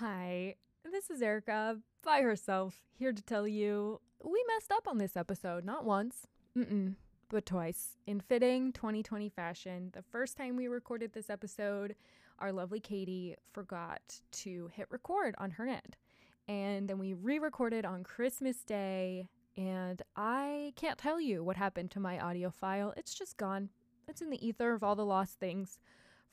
Hi, this is Erica by herself, here to tell you we messed up on this episode, not once, but twice. In fitting 2020 fashion, the first time we recorded this episode, our lovely Katie forgot to hit record on her end. And then we re recorded on Christmas Day, and I can't tell you what happened to my audio file. It's just gone. It's in the ether of all the lost things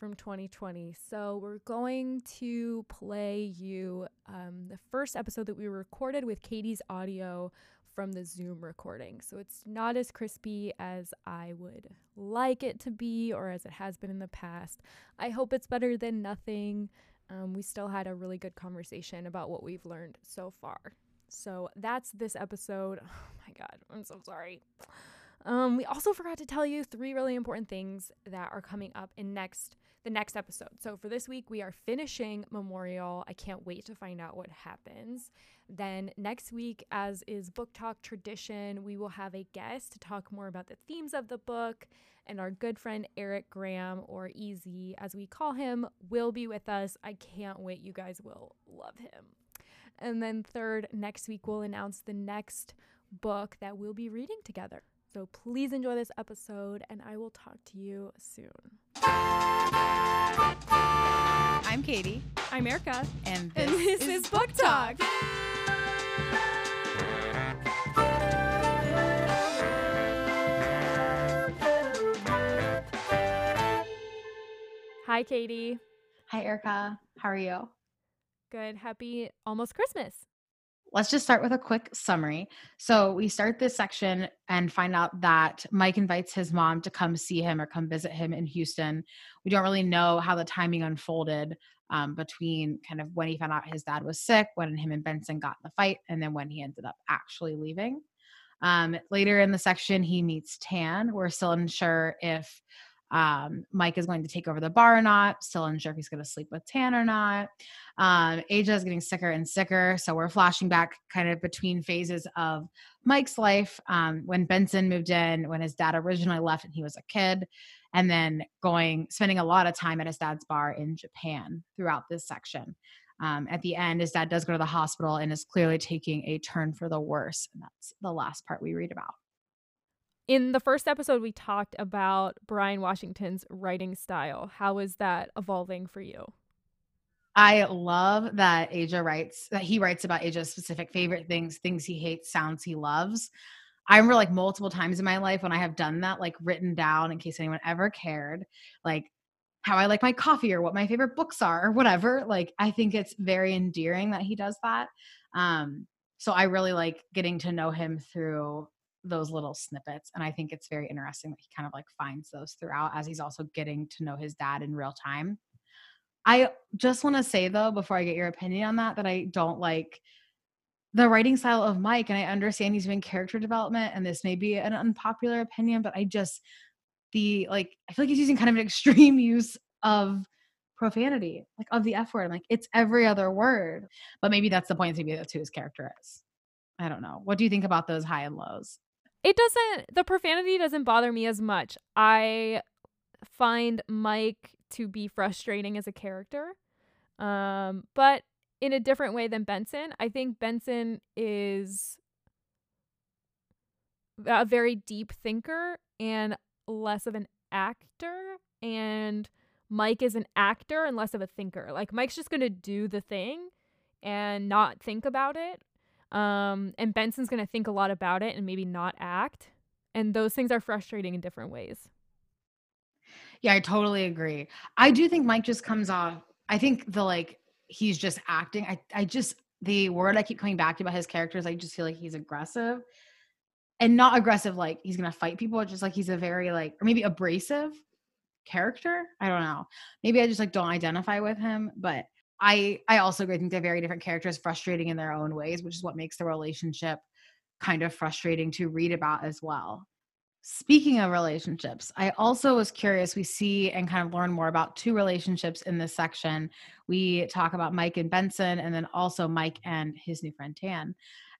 from 2020. So we're going to play you um, the first episode that we recorded with Katie's audio from the Zoom recording. So it's not as crispy as I would like it to be or as it has been in the past. I hope it's better than nothing. Um, we still had a really good conversation about what we've learned so far. So that's this episode. Oh my God, I'm so sorry. Um, we also forgot to tell you three really important things that are coming up in next the next episode. So for this week, we are finishing Memorial. I can't wait to find out what happens. Then next week, as is book talk tradition, we will have a guest to talk more about the themes of the book. And our good friend Eric Graham, or Easy as we call him, will be with us. I can't wait. You guys will love him. And then, third, next week we'll announce the next book that we'll be reading together. So please enjoy this episode, and I will talk to you soon. I'm Katie. I'm Erica, and this, and this is, is, Book Talk. Hi, Katie. Hi, Erica. How are you? Good. Happy almost Christmas let's just start with a quick summary. So we start this section and find out that Mike invites his mom to come see him or come visit him in Houston. We don't really know how the timing unfolded um, between kind of when he found out his dad was sick, when him and Benson got in the fight, and then when he ended up actually leaving. Um, later in the section, he meets Tan. We're still unsure if um, Mike is going to take over the bar or not. Still unsure if he's going to sleep with Tan or not. Um, Eiji is getting sicker and sicker. So we're flashing back kind of between phases of Mike's life um, when Benson moved in, when his dad originally left and he was a kid, and then going, spending a lot of time at his dad's bar in Japan throughout this section. Um, at the end, his dad does go to the hospital and is clearly taking a turn for the worse. And that's the last part we read about. In the first episode, we talked about Bryan Washington's writing style. How is that evolving for you? I love that Eiji writes that he writes about Eiji's specific favorite things, things he hates, sounds he loves. I remember like multiple times in my life when I have done that, like written down in case anyone ever cared, like how I like my coffee or what my favorite books are or whatever. Like I think it's very endearing that he does that. Um, so I really like getting to know him through those little snippets and i think it's very interesting that he kind of like finds those throughout as he's also getting to know his dad in real time i just want to say though before i get your opinion on that that i don't like the writing style of mike and i understand he's doing character development and this may be an unpopular opinion but i just the like i feel like he's using kind of an extreme use of profanity like of the f word I'm like it's every other word but maybe that's the point maybe that's who his character is I don't know. What do you think about those high and lows? It doesn't the profanity doesn't bother me as much. I find Mike to be frustrating as a character. Um, but in a different way than Benson. I think Benson is a very deep thinker and less of an actor and Mike is an actor and less of a thinker. Like Mike's just going to do the thing and not think about it um, and Benson's going to think a lot about it and maybe not act. And those things are frustrating in different ways. Yeah, I totally agree. I do think Mike just comes off, I think the like, he's just acting. I, I just, the word I keep coming back to about his characters, I just feel like he's aggressive and not aggressive like he's gonna fight people just like he's a very like or maybe abrasive character i don't know maybe i just like don't identify with him but I I also think they're very different characters, frustrating in their own ways, which is what makes the relationship kind of frustrating to read about as well. Speaking of relationships, I also was curious. We see and kind of learn more about two relationships in this section. We talk about Mike and Benson, and then also Mike and his new friend Tan.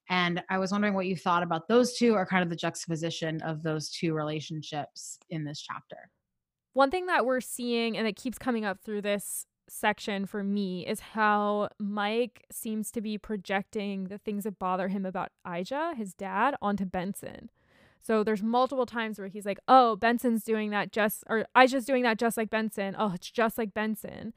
And I was wondering what you thought about those two, or kind of the juxtaposition of those two relationships in this chapter. One thing that we're seeing, and it keeps coming up through this section for me is how Mike seems to be projecting the things that bother him about Eiji, his dad, onto Benson. So there's multiple times where he's like, "Oh, Benson's doing that just or Eiji's doing that just like Benson. Oh, it's just like Benson."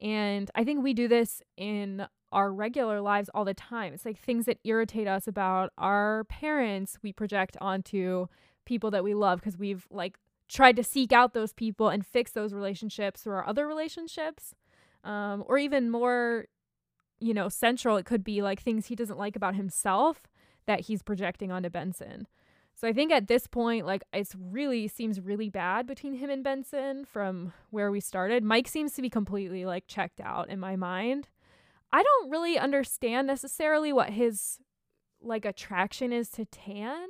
And I think we do this in our regular lives all the time. It's like things that irritate us about our parents, we project onto people that we love because we've like tried to seek out those people and fix those relationships through our other relationships. Um, or even more, you know, central, it could be like things he doesn't like about himself that he's projecting onto Benson. So I think at this point, like it's really seems really bad between him and Benson from where we started. Mike seems to be completely like checked out in my mind. I don't really understand necessarily what his like attraction is to Tan,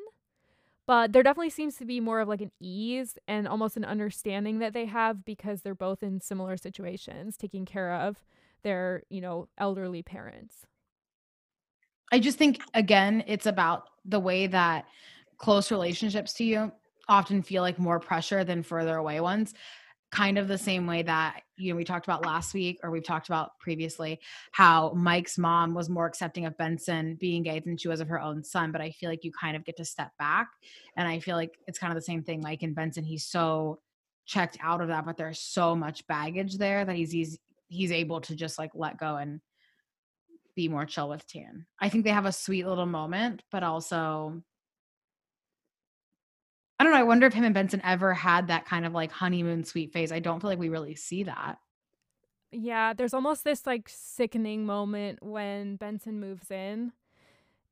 but there definitely seems to be more of like an ease and almost an understanding that they have because they're both in similar situations, taking care of their, you know, elderly parents. I just think again, it's about the way that close relationships to you often feel like more pressure than further away ones kind of the same way that you know we talked about last week or we've talked about previously how Mike's mom was more accepting of Benson being gay than she was of her own son but I feel like you kind of get to step back and I feel like it's kind of the same thing Mike and Benson he's so checked out of that but there's so much baggage there that he's he's, he's able to just like let go and be more chill with Tan. I think they have a sweet little moment but also I don't know. I wonder if him and Benson ever had that kind of like honeymoon sweet phase. I don't feel like we really see that. Yeah, there's almost this like sickening moment when Benson moves in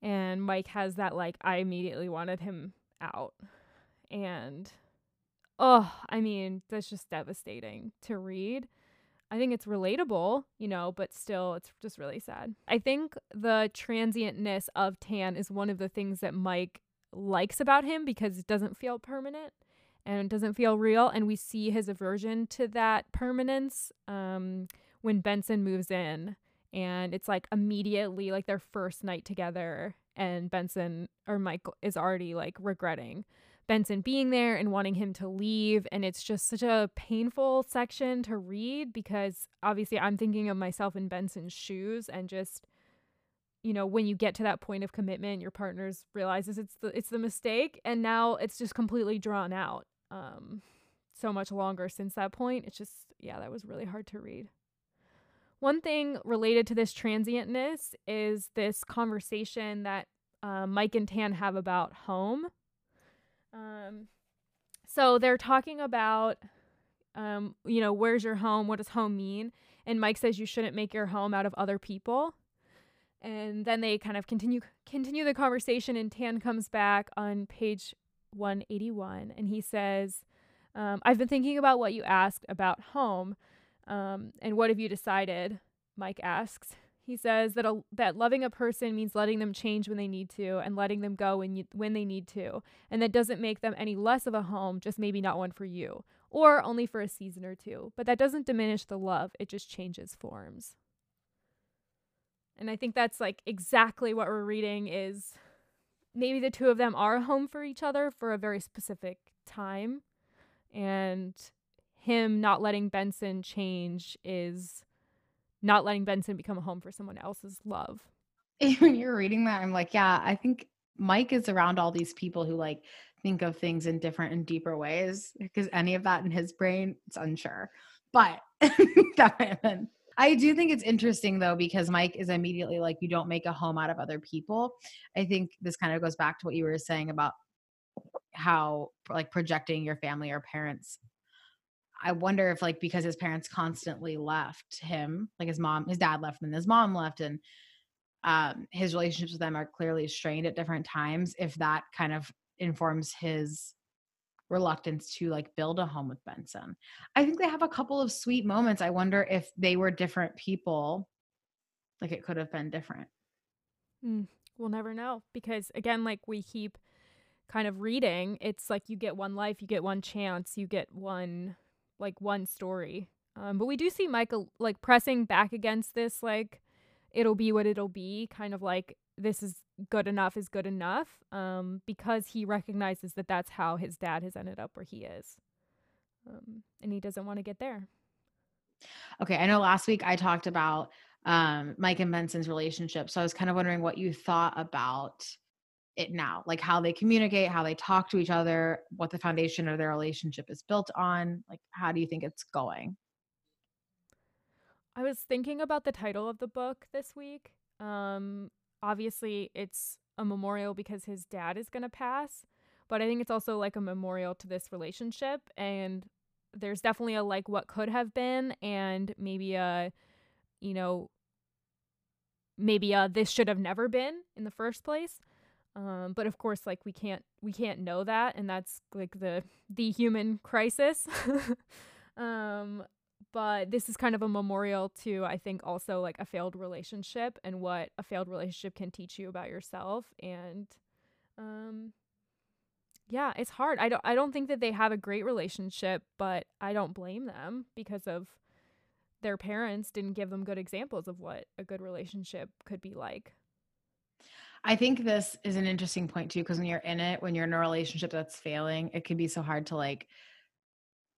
and Mike has that like I immediately wanted him out. And oh, I mean, that's just devastating to read. I think it's relatable, you know, but still it's just really sad. I think the transientness of Tan is one of the things that Mike likes about him because it doesn't feel permanent and it doesn't feel real. And we see his aversion to that permanence um, when Benson moves in. And it's like immediately like their first night together. And Benson or Michael is already like regretting Benson being there and wanting him to leave. And it's just such a painful section to read because obviously I'm thinking of myself in Benson's shoes and just you know when you get to that point of commitment your partner's realizes it's the it's the mistake and now it's just completely drawn out um so much longer since that point. It's just yeah that was really hard to read. One thing related to this transientness is this conversation that uh, mike and tan have about home. Um so they're talking about um you know where's your home? What does home mean? And mike says you shouldn't make your home out of other people and then they kind of continue continue the conversation and tan comes back on page 181 and he says um, i've been thinking about what you asked about home um, and what have you decided? Mike asks. He says that a, that loving a person means letting them change when they need to and letting them go when you, when they need to and that doesn't make them any less of a home just maybe not one for you or only for a season or two but that doesn't diminish the love it just changes forms and I think that's like exactly what we're reading is maybe the two of them are a home for each other for a very specific time. And him not letting Benson change is not letting Benson become a home for someone else's love. When you're reading that, I'm like, yeah, I think Mike is around all these people who like think of things in different and deeper ways because any of that in his brain, it's unsure. But that might have been I do think it's interesting though because Mike is immediately like you don't make a home out of other people. I think this kind of goes back to what you were saying about how like projecting your family or parents. I wonder if like because his parents constantly left him, like his mom, his dad left and his mom left and um his relationships with them are clearly strained at different times if that kind of informs his reluctance to like build a home with Benson. I think they have a couple of sweet moments. I wonder if they were different people, like it could have been different. Mm, we'll never know because, again, like we keep kind of reading, it's like you get one life, you get one chance, you get one, like one story. Um, but we do see Michael like pressing back against this, like it'll be what it'll be, kind of like this is good enough is good enough um, because he recognizes that that's how his dad has ended up where he is. Um, and he doesn't want to get there. Okay, I know last week I talked about um, Mike and Benson's relationship. So I was kind of wondering what you thought about it now, like how they communicate, how they talk to each other, what the foundation of their relationship is built on. Like, how do you think it's going? I was thinking about the title of the book this week. Um, obviously, it's a memorial because his dad is going to pass, but I think it's also like a memorial to this relationship. And there's definitely a like what could have been, and maybe a, you know, maybe a this should have never been in the first place. Um, but of course, like we can't we can't know that, and that's like the the human crisis. um, but this is kind of a memorial to I think also like a failed relationship and what a failed relationship can teach you about yourself and um yeah, it's hard. I don't I don't think that they have a great relationship, but I don't blame them because of their parents didn't give them good examples of what a good relationship could be like. I think this is an interesting point too, because when you're in it, when you're in a relationship that's failing, it can be so hard to like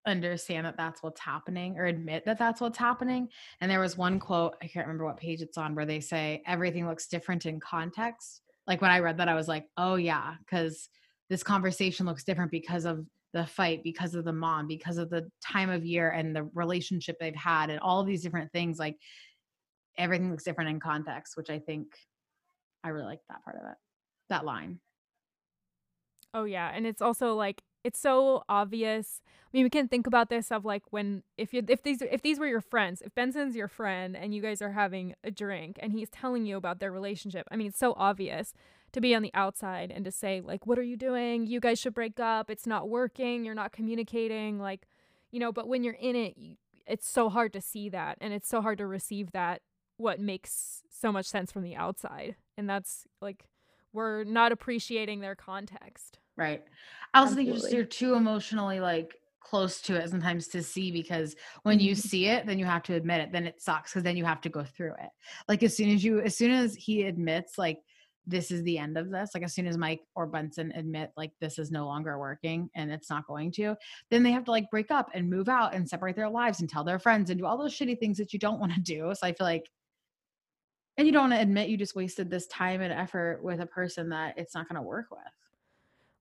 understand that that's what's happening or admit that that's what's happening. And there was one quote, I can't remember what page it's on, where they say everything looks different in context. Like when I read that, I was like, oh yeah, because this conversation looks different because of the fight, because of the mom, because of the time of year and the relationship they've had, and all these different things. Like everything looks different in context, which I think I really like that part of it. That line. Oh yeah, and it's also like it's so obvious. I mean, we can think about this of like when if you if these if these were your friends, if Benson's your friend and you guys are having a drink and he's telling you about their relationship. I mean, it's so obvious to be on the outside and to say like, "What are you doing? You guys should break up. It's not working. You're not communicating." Like, you know, but when you're in it, it's so hard to see that and it's so hard to receive that what makes so much sense from the outside. And that's like we're not appreciating their context. Right. I also Absolutely. think you're, you're too emotionally like close to it sometimes to see because when you mm-hmm. see it then you have to admit it then it sucks because then you have to go through it like as soon as you as soon as he admits like this is the end of this like as soon as mike or benson admit like this is no longer working and it's not going to then they have to like break up and move out and separate their lives and tell their friends and do all those shitty things that you don't want to do so i feel like and you don't want to admit you just wasted this time and effort with a person that it's not going to work with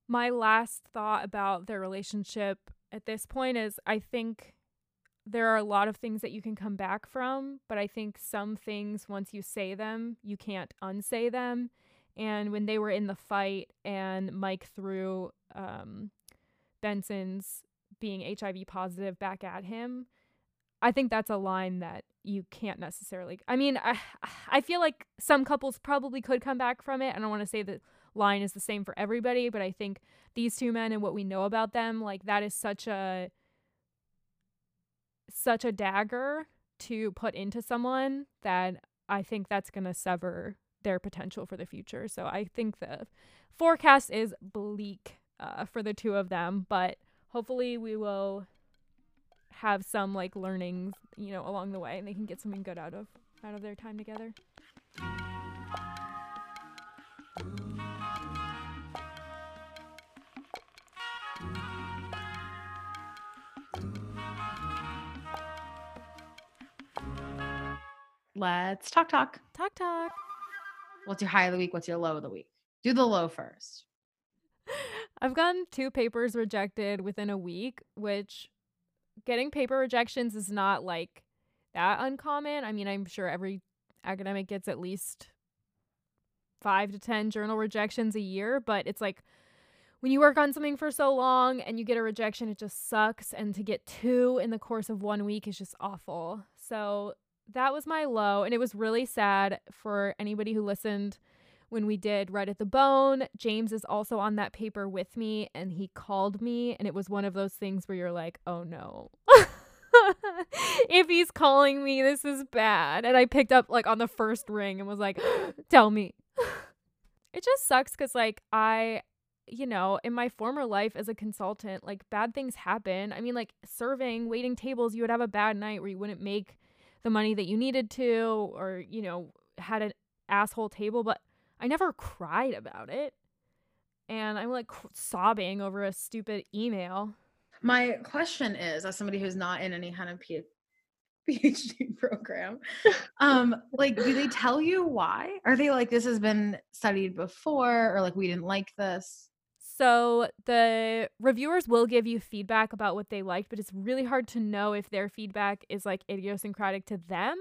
my last thought about their relationship at this point is I think there are a lot of things that you can come back from, but I think some things, once you say them, you can't unsay them. And when they were in the fight and Mike threw um, Benson's being HIV positive back at him, I think that's a line that you can't necessarily. I mean, I I feel like some couples probably could come back from it. I don't want to say that line is the same for everybody, but I think these two men and what we know about them, like that is such a such a dagger to put into someone that I think that's going to sever their potential for the future. So I think the forecast is bleak uh, for the two of them, but hopefully we will have some like learnings, you know, along the way and they can get something good out of out of their time together. Let's talk talk. Talk talk. What's your high of the week? What's your low of the week? Do the low first. I've gotten two papers rejected within a week, which getting paper rejections is not like that uncommon. I mean, I'm sure every academic gets at least five to 10 journal rejections a year, but it's like when you work on something for so long and you get a rejection, it just sucks. And to get two in the course of one week is just awful. So that was my low. And it was really sad for anybody who listened when we did Red at the Bone. James is also on that paper with me and he called me. And it was one of those things where you're like, oh no. if he's calling me, this is bad. And I picked up like on the first ring and was like, tell me. it just sucks because, like, I, you know, in my former life as a consultant, like, bad things happen. I mean, like, serving, waiting tables, you would have a bad night where you wouldn't make the money that you needed to or, you know, had an asshole table, but I never cried about it. And I'm like sobbing over a stupid email. My question is as somebody who's not in any kind of PhD program. Um, like, do they tell you why? Are they like, this has been studied before, or like, we didn't like this? So the reviewers will give you feedback about what they liked, but it's really hard to know if their feedback is like idiosyncratic to them.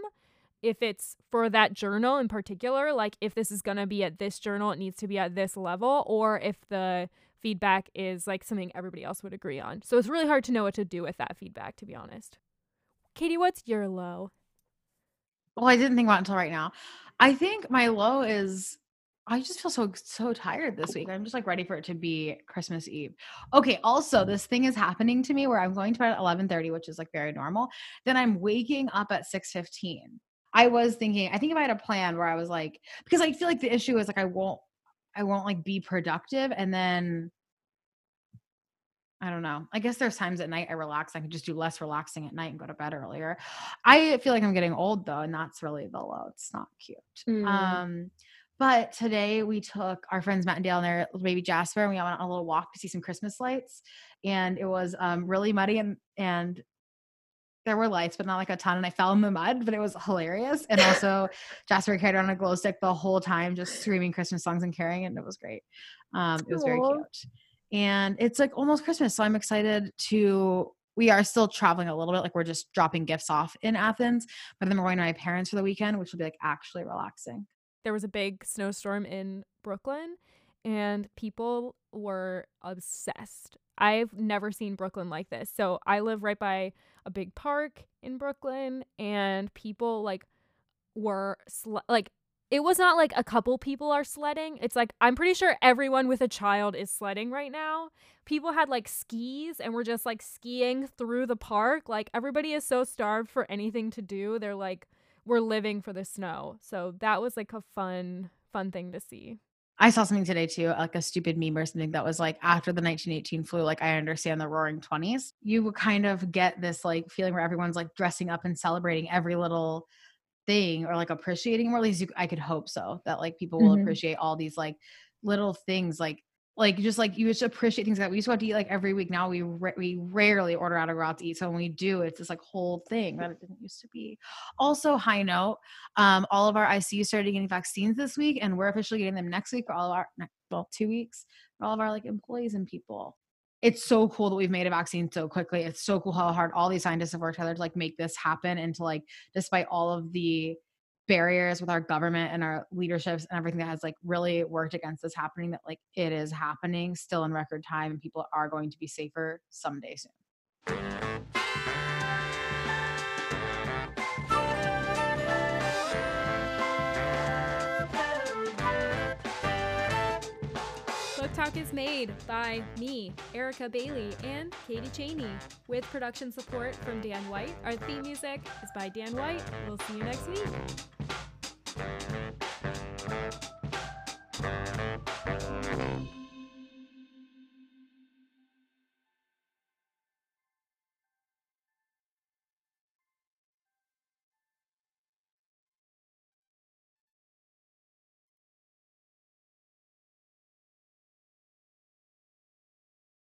If it's for that journal in particular, like if this is going to be at this journal, it needs to be at this level, or if the feedback is like something everybody else would agree on. So it's really hard to know what to do with that feedback, to be honest. Katie, what's your low? Well, I didn't think about it until right now. I think my low is I just feel so so tired this week. I'm just like ready for it to be Christmas Eve. Okay, also this thing is happening to me where I'm going to bed at 11:30, which is like very normal. Then I'm waking up at 6:15. I was thinking, I think if I had a plan where I was like because I feel like the issue is like I won't I won't like be productive and then I don't know. I guess there's times at night I relax. I can just do less relaxing at night and go to bed earlier. I feel like I'm getting old though, and that's really the low. It's not cute. Mm. Um but today we took our friends Matt and Dale and their baby Jasper, and we went on a little walk to see some Christmas lights. And it was um, really muddy and and there were lights, but not like a ton. And I fell in the mud, but it was hilarious. And also, Jasper carried on a glow stick the whole time, just screaming Christmas songs and carrying it. And it was great. Um, it was very cute. And it's like almost Christmas, so I'm excited to. We are still traveling a little bit, like we're just dropping gifts off in Athens, but then we're going to my parents for the weekend, which will be like actually relaxing there was a big snowstorm in Brooklyn and people were obsessed. I've never seen Brooklyn like this. So I live right by a big park in Brooklyn and people like were like it was not like a couple people are sledding. It's like I'm pretty sure everyone with a child is sledding right now. People had like skis and were just like skiing through the park. Like everybody is so starved for anything to do. They're like we're living for the snow. So that was like a fun, fun thing to see. I saw something today too, like a stupid meme or something that was like after the 1918 flu, like I understand the roaring 20s. You would kind of get this like feeling where everyone's like dressing up and celebrating every little thing or like appreciating more. At least you, I could hope so that like people will mm-hmm. appreciate all these like little things like like just like you just appreciate things that we used to have to eat like every week. Now we ra- we rarely order out or out to eat. So when we do, it's this like whole thing that it didn't used to be. Also, high note, um, all of our ICU started getting vaccines this week, and we're officially getting them next week for all of our well two weeks for all of our like employees and people. It's so cool that we've made a vaccine so quickly. It's so cool how hard all these scientists have worked together to like make this happen and to like despite all of the barriers with our government and our leaderships and everything that has like really worked against this happening that like it is happening still in record time and people are going to be safer someday soon. Talk is made by me, Erica Bailey, and Katie Cheney, with production support from Dan White. Our theme music is by Dan White. We'll see you next week. Thank you.